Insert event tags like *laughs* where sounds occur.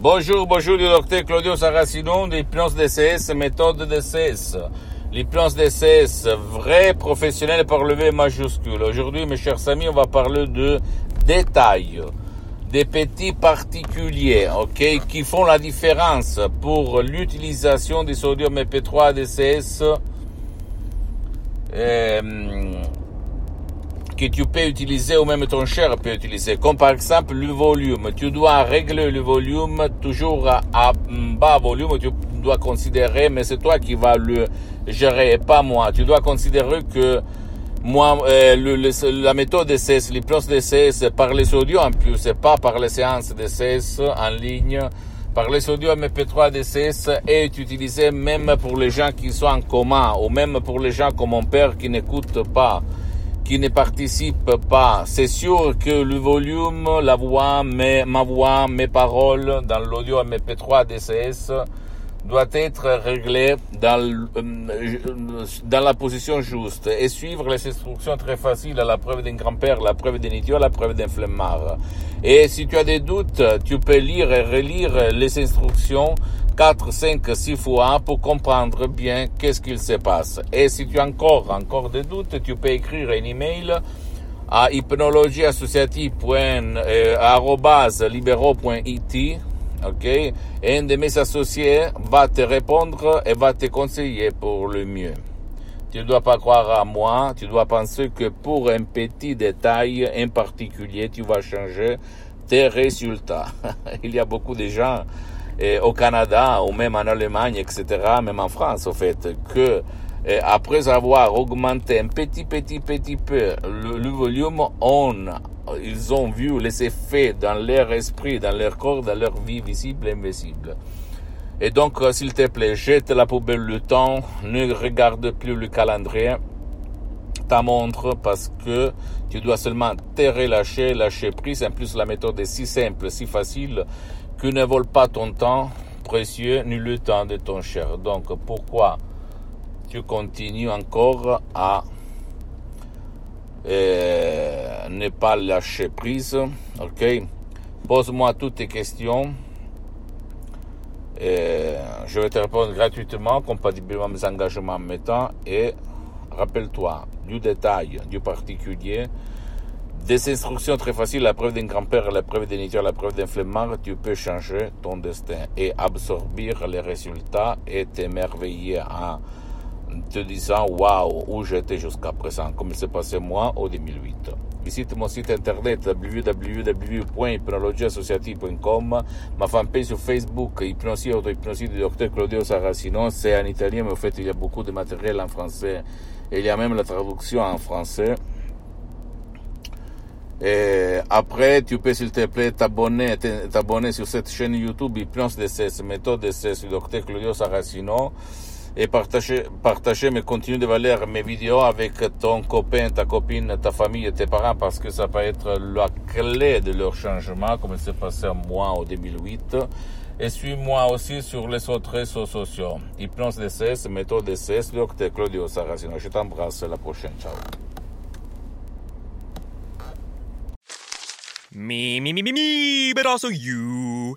Bonjour, bonjour du docteur Claudio Saracino l'hypnose DCS, méthode DCS. L'hypnose DCS, vrai professionnel par le V majuscule. Aujourd'hui, mes chers amis, on va parler de détails des petits particuliers, ok, qui font la différence pour l'utilisation du sodium EP3 DCS euh, que tu peux utiliser ou même ton cher peut utiliser, comme par exemple le volume. Tu dois régler le volume toujours à bas volume, tu dois considérer, mais c'est toi qui vas le gérer et pas moi. Tu dois considérer que moi, euh, le, la méthode d'essai, l'hypnose c'est par les audios en plus, c'est pas par les séances d'essai en ligne. Par les audios MP3 d'essai est utilisé même pour les gens qui sont en coma ou même pour les gens comme mon père qui n'écoutent pas, qui ne participent pas. C'est sûr que le volume, la voix, ma voix, mes paroles dans l'audio MP3 DCS doit être réglé dans, euh, dans la position juste et suivre les instructions très faciles à la preuve d'un grand-père, la preuve d'un idiot, la preuve d'un flemmard. Et si tu as des doutes, tu peux lire et relire les instructions 4, 5, 6 fois pour comprendre bien qu'est-ce qu'il se passe. Et si tu as encore, encore des doutes, tu peux écrire un email à hypnologieassociative.libero.it ok? Et un de mes associés va te répondre et va te conseiller pour le mieux. Tu ne dois pas croire à moi, tu dois penser que pour un petit détail en particulier, tu vas changer tes résultats. *laughs* Il y a beaucoup de gens au Canada ou même en Allemagne, etc., même en France, au fait, que après avoir augmenté un petit, petit, petit peu le volume, on ils ont vu les effets dans leur esprit, dans leur corps, dans leur vie visible et invisible. Et donc, euh, s'il te plaît, jette la poubelle le temps, ne regarde plus le calendrier, ta montre, parce que tu dois seulement te relâcher, lâcher prise. En plus, la méthode est si simple, si facile, que ne vole pas ton temps précieux, ni le temps de ton cher. Donc, pourquoi tu continues encore à euh, ne pas lâcher prise, ok? Pose-moi toutes tes questions. Et je vais te répondre gratuitement, compatiblement à mes engagements en mettant. Et rappelle-toi du détail, du particulier, des instructions très faciles, la preuve d'un grand-père, la preuve d'un idiot, la preuve d'un flemmard, tu peux changer ton destin et absorber les résultats et t'émerveiller en te disant waouh, où j'étais jusqu'à présent, comme il s'est passé moi au 2008. Visite mon site internet www.hypnologieassociative.com, ma fanpage sur Facebook, Hypnosie Auto-Hypnosie du docteur Claudio Saracino, c'est en italien, mais en fait il y a beaucoup de matériel en français, et il y a même la traduction en français. Et après, tu peux s'il te plaît t'abonner, t'abonner sur cette chaîne YouTube Hypnose DCS, méthode DCS du docteur Claudio Saracino et partager, partager mes contenus de valeur, mes vidéos avec ton copain, ta copine, ta famille tes parents parce que ça peut être la clé de leur changement comme il s'est passé à moi en 2008. Et suis-moi aussi sur les autres réseaux sociaux. Hypnose DCS, méthode DCS, docteur Claudio Saracino. Je t'embrasse, à la prochaine. Ciao. Me, me, me, me, me, but also you.